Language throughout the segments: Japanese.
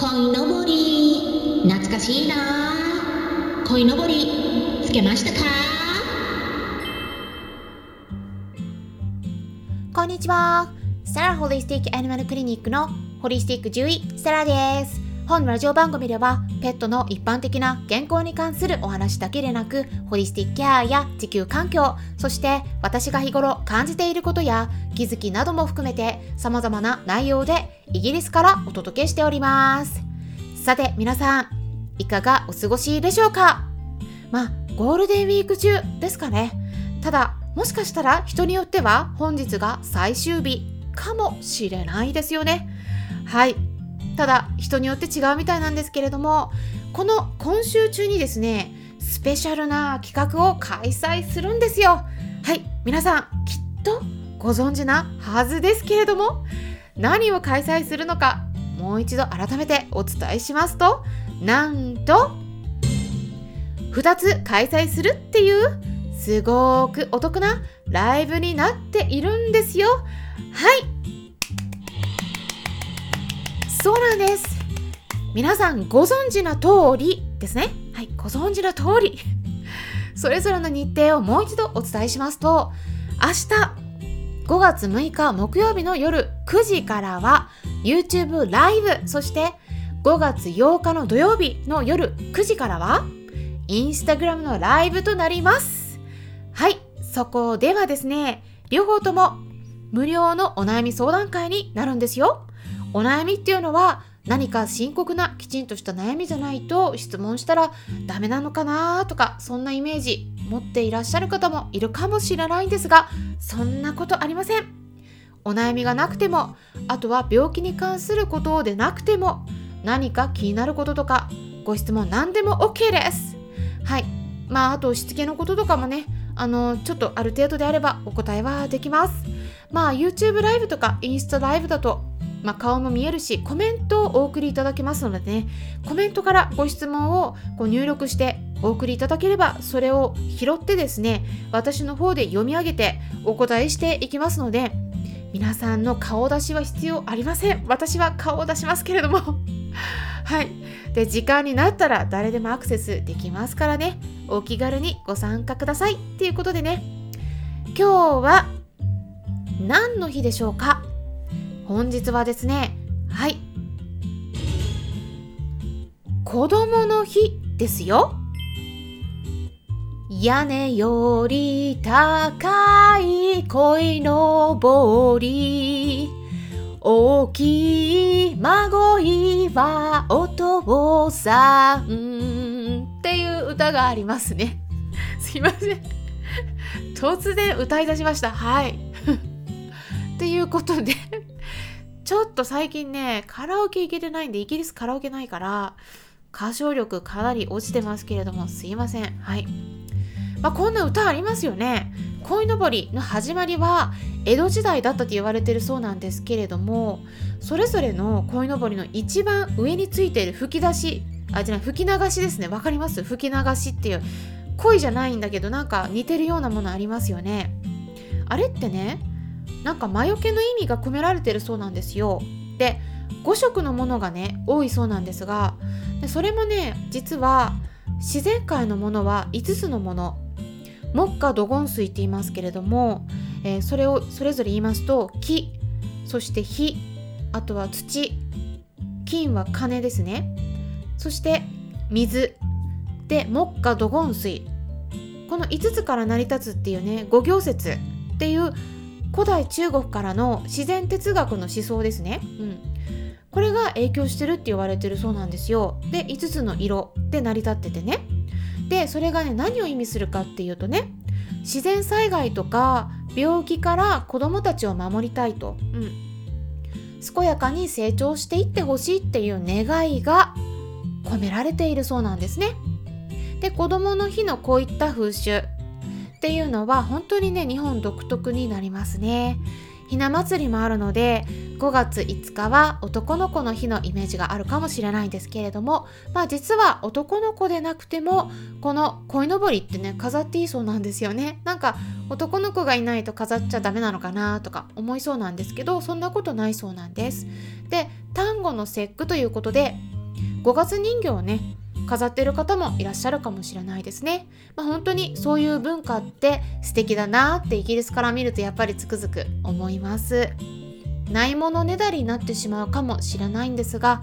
鯉のぼり。懐かしいな。鯉のぼり。つけましたか？こんにちは。サラホリスティックアニマルクリニックのホリスティック獣医サラです。本ラジオ番組ではペットの一般的な健康に関するお話だけでなくホリスティックケアや地球環境そして私が日頃感じていることや気づきなども含めて様々な内容でイギリスからお届けしております。さて皆さんいかがお過ごしでしょうか？まあゴールデンウィーク中ですかね。ただもしかしたら人によっては本日が最終日かもしれないですよね。はい。ただ人によって違うみたいなんですけれどもこの今週中にですねスペシャルな企画を開催するんですよ。はい皆さんきっとご存知なはずですけれども何を開催するのかもう一度改めてお伝えしますとなんと2つ開催するっていうすごくお得なライブになっているんですよ。はい。そうなんです。皆さんご存知の通りですね。はいご存知の通り。それぞれの日程をもう一度お伝えしますと明日5月6日木曜日の夜9時からは YouTube ライブそして5月8日の土曜日の夜9時からは Instagram のライブとなります。はいそこではですね両方とも無料のお悩み相談会になるんですよ。お悩みっていうのは何か深刻なきちんとした悩みじゃないと質問したらダメなのかなとかそんなイメージ持っていらっしゃる方もいるかもしれないんですがそんなことありません。お悩みがなくてもあとは病気に関することでなくても何か気になることとかご質問何でも OK です。はい。まああとしつけのこととかもねあのちょっとある程度であればお答えはできます。まあ YouTube ライブとかインスタライブだとまあ、顔も見えるしコメントをお送りいただけますのでね。コメントからご質問をこう入力してお送りいただければそれを拾ってですね私の方で読み上げてお答えしていきますので皆さんの顔出しは必要ありません。私は顔を出しますけれども。はい。で時間になったら誰でもアクセスできますからね。お気軽にご参加ください。っていうことでね。今日は何の日でしょうか？本日はですねはい。子供の日ですよ。屋根より高い鯉のぼり。大きい孫いはお父さん。っていう歌がありますね。すいません。突然歌い出しました。はい。っていうことでちょっと最近ね、カラオケ行けてないんで、イギリスカラオケないから、歌唱力かなり落ちてますけれども、すいません。はい。まあ、こんな歌ありますよね。鯉のぼりの始まりは江戸時代だったと言われてるそうなんですけれどもそれぞれの鯉のぼりの一番上についている吹き出しあじゃない吹き流しですねわかります？吹き流しっていう鯉じゃないんだけどなんか似てるようなものありますよねあれってねなんか魔除けの意味が込められてるそうなんですよ。で5色のものがね多いそうなんですがでそれもね実は自然界のものは5つのもの。木下土金水って言いますけれども、えー、それをそれぞれ言いますと木そして火あとは土金は金ですね。そして水。で木下土金水。この5つから成り立つっていうね五行説っていう古代中国からの自然哲学の思想ですね。うん、これが影響してるって言われてるそうなんですよ。で5つの色で成り立っててね。でそれがね何を意味するかっていうとね自然災害とか病気から子どもたちを守りたいと、うん、健やかに成長していってほしいっていう願いが込められているそうなんですね。で子どもの日のこういった風習っていうのは本当にね日本独特になりますね。ひな祭りもあるので5月5日は男の子の日のイメージがあるかもしれないんですけれどもまあ実は男の子でなくてもこの鯉のぼりってね飾っていいそうなんですよねなんか男の子がいないと飾っちゃダメなのかなとか思いそうなんですけどそんなことないそうなんですで端後の節句ということで5月人形をね飾ってる方もいらっしゃるかもしれないですね。まあ、本当にそういう文化って素敵だなってイギリスから見るとやっぱりつくづく思います。ないものねだりになってしまうかもしれないんですが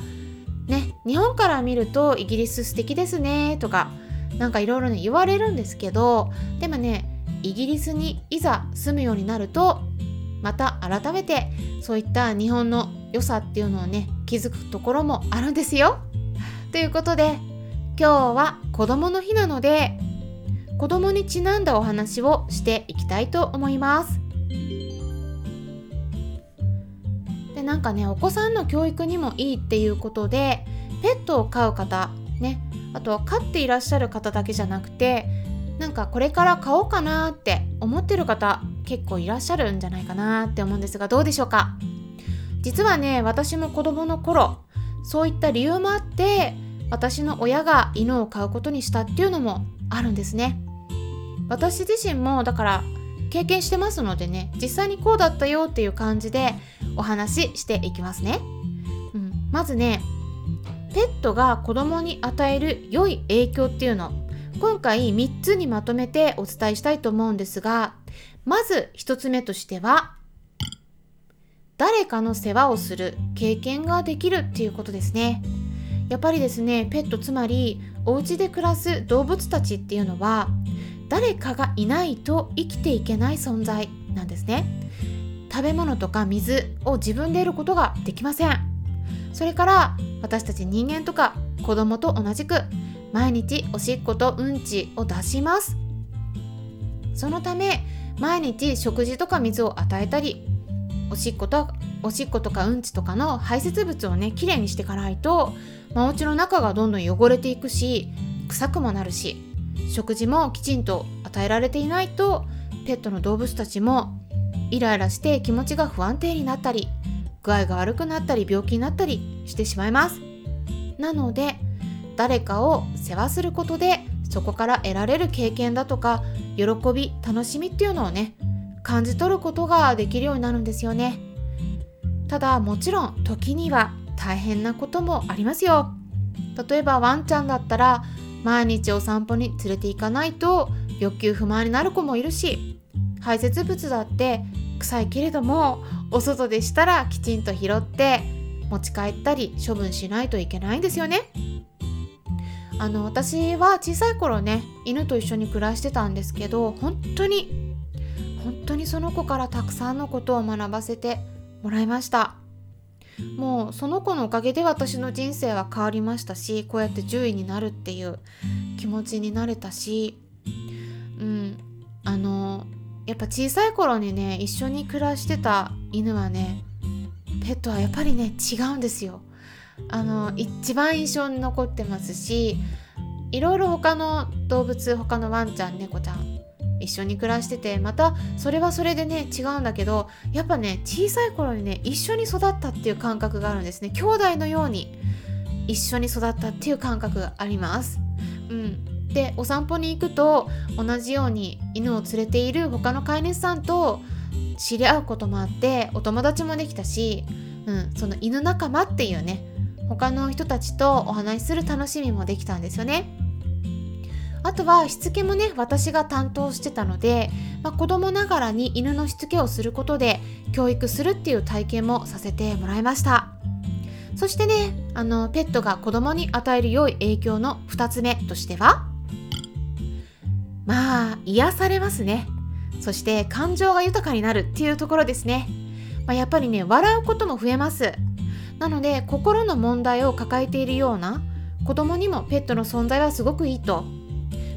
ね日本から見るとイギリス素敵ですねとかなんかいろいろね言われるんですけどでもねイギリスにいざ住むようになるとまた改めてそういった日本の良さっていうのをね気づくところもあるんですよ。ということで今日は子供の日なので子供にちなんだお話をしていきたいと思います。でなんかねお子さんの教育にもいいっていうことでペットを飼う方ねあとは飼っていらっしゃる方だけじゃなくてなんかこれから買おうかなって思ってる方結構いらっしゃるんじゃないかなって思うんですがどうでしょうか？実はね私も子供の頃そういった理由もあって私の親が犬を飼うことにしたっていうのもあるんですね。私自身もだから経験してますのでね実際にこうだったよっていう感じでお話ししていきますね、うん、まずねペットが子供に与える良い影響っていうの。今回3つにまとめてお伝えしたいと思うんですがまず1つ目としては誰かの世話をする経験ができるっていうことですね。やっぱりですねペットつまりお家で暮らす動物たちっていうのは誰かがいないと生きていけない存在なんですね。食べ物とか水を自分で得ることができません。それから私たち人間とか子供と同じく毎日おしっことうんちを出します。そのため毎日食事とか水を与えたりおしっことおしっことかうんちとかの排泄物をねきれいにしていかないと、まあ、お家の中がどんどん汚れていくし臭くもなるし食事もきちんと与えられていないとペットの動物たちもイライラして気持ちが不安定になったり具合が悪くなったり病気になったりしてしまいます。なので誰かを世話することでそこから得られる経験だとか喜び楽しみっていうのをね感じ取ることができるようになるんですよね。ただもちろん時には大変なこともありますよ。例えばワンちゃんだったら毎日お散歩に連れて行かないと欲求不満になる子もいるし排泄物だって臭いけれどもお外でしたらきちんと拾って持ち帰ったり処分しないといけないんですよね。あの私は小さい頃ね犬と一緒に暮らしてたんですけど本当に本当にその子からたくさんのことを学ばせてもらいました。もうその子のおかげで私の人生は変わりましたしこうやって獣医になるっていう気持ちになれたしうんあのやっぱ小さい頃にね一緒に暮らしてた犬はねペットはやっぱりね違うんですよ。あの一番印象に残ってますしいろいろ他の動物他のワンちゃん猫ちゃん一緒に暮らしててまたそれはそれでね違うんだけどやっぱね小さい頃にね一緒に育ったっていう感覚があるんですね。兄弟のように一緒に育ったっていう感覚があります。うん。でお散歩に行くと同じように犬を連れている他の飼い主さんと知り合うこともあってお友達もできたし、うん、その犬仲間っていうね他の人たちとお話しする楽しみもできたんですよね。あとはしつけもね私が担当してたので、まあ、子供ながらに犬のしつけをすることで教育するっていう体験もさせてもらいました。そしてねあのペットが子供に与える良い影響の2つ目としてはまあ癒されますね。そして感情が豊かになるっていうところですね、まあ、やっぱりね笑うことも増えます。なので心の問題を抱えているような子供にもペットの存在はすごくいいと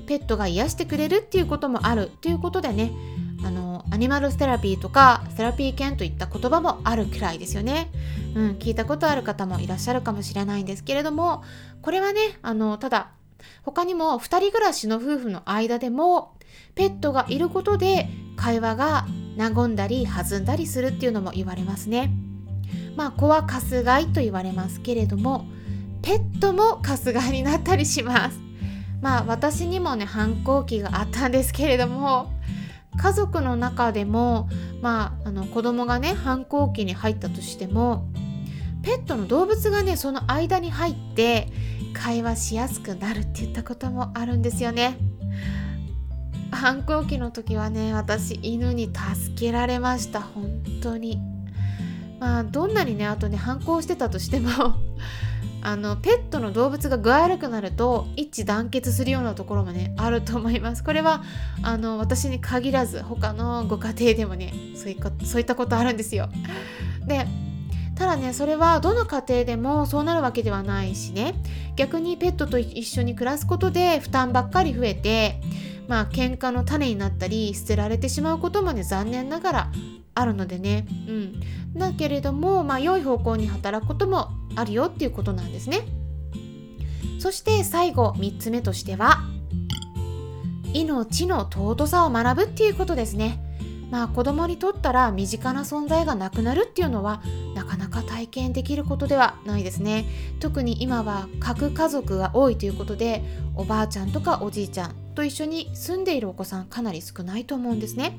ペットが癒してくれるっていうこともあるということでねあのアニマルセラピーとかセラピー犬といった言葉もあるくらいですよね、うん、聞いたことある方もいらっしゃるかもしれないんですけれどもこれはねあのただ他にも2人暮らしの夫婦の間でもペットがいることで会話が和んだり弾んだりするっていうのも言われますね。まあ子はカスガイと言われますけれどもペットもカスガイになったりします。まあ私にもね反抗期があったんですけれども家族の中でもまああの子供がね反抗期に入ったとしてもペットの動物がねその間に入って会話しやすくなるって言ったこともあるんですよね。反抗期の時はね私犬に助けられました。本当に。まあどんなにねあとね反抗してたとしてもあのペットの動物が具合悪くなると一致団結するようなところもねあると思います。これはあの私に限らず他のご家庭でもねそういそういったことあるんですよ。でただねそれはどの家庭でもそうなるわけではないしね。逆にペットと一緒に暮らすことで負担ばっかり増えてまあ喧嘩の種になったり捨てられてしまうこともね残念ながらあるのでね。うん。だけれどもまあ良い方向に働くこともあるよっていうことなんですね。そして最後3つ目としては命の尊さを学ぶっていうことですね。まあ子供にとったら身近な存在がなくなるっていうのはなかなか体験できることではないですね。特に今は核家族が多いということでおばあちゃんとかおじいちゃんと一緒に住んでいるお子さんかなり少ないと思うんですね。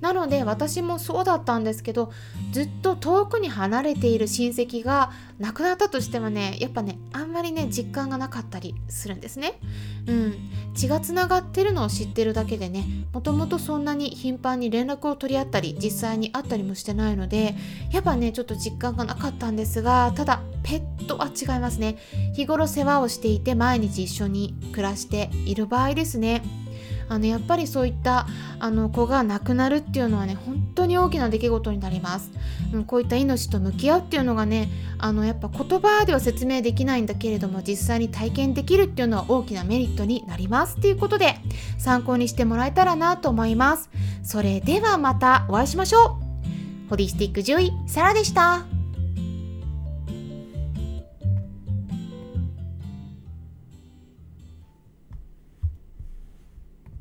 なので私もそうだったんですけどずっと遠くに離れている親戚が亡くなったとしてもねやっぱねあんまりね実感がなかったりするんですね。うん。血がつながってるのを知ってるだけでねもともとそんなに頻繁に連絡を取り合ったり実際に会ったりもしてないのでやっぱねちょっと実感がなかったんですがただペットは違いますね。日頃世話をしていて毎日一緒に暮らしている場合ですね。あのやっぱりそういったあの子が亡くなるっていうのはね本当に大きな出来事になります、うん、こういった命と向き合うっていうのがねあのやっぱ言葉では説明できないんだけれども実際に体験できるっていうのは大きなメリットになりますっていうことで参考にしてもらえたらなと思います。それではまたお会いしましょう。ホリスティック獣医サラでした。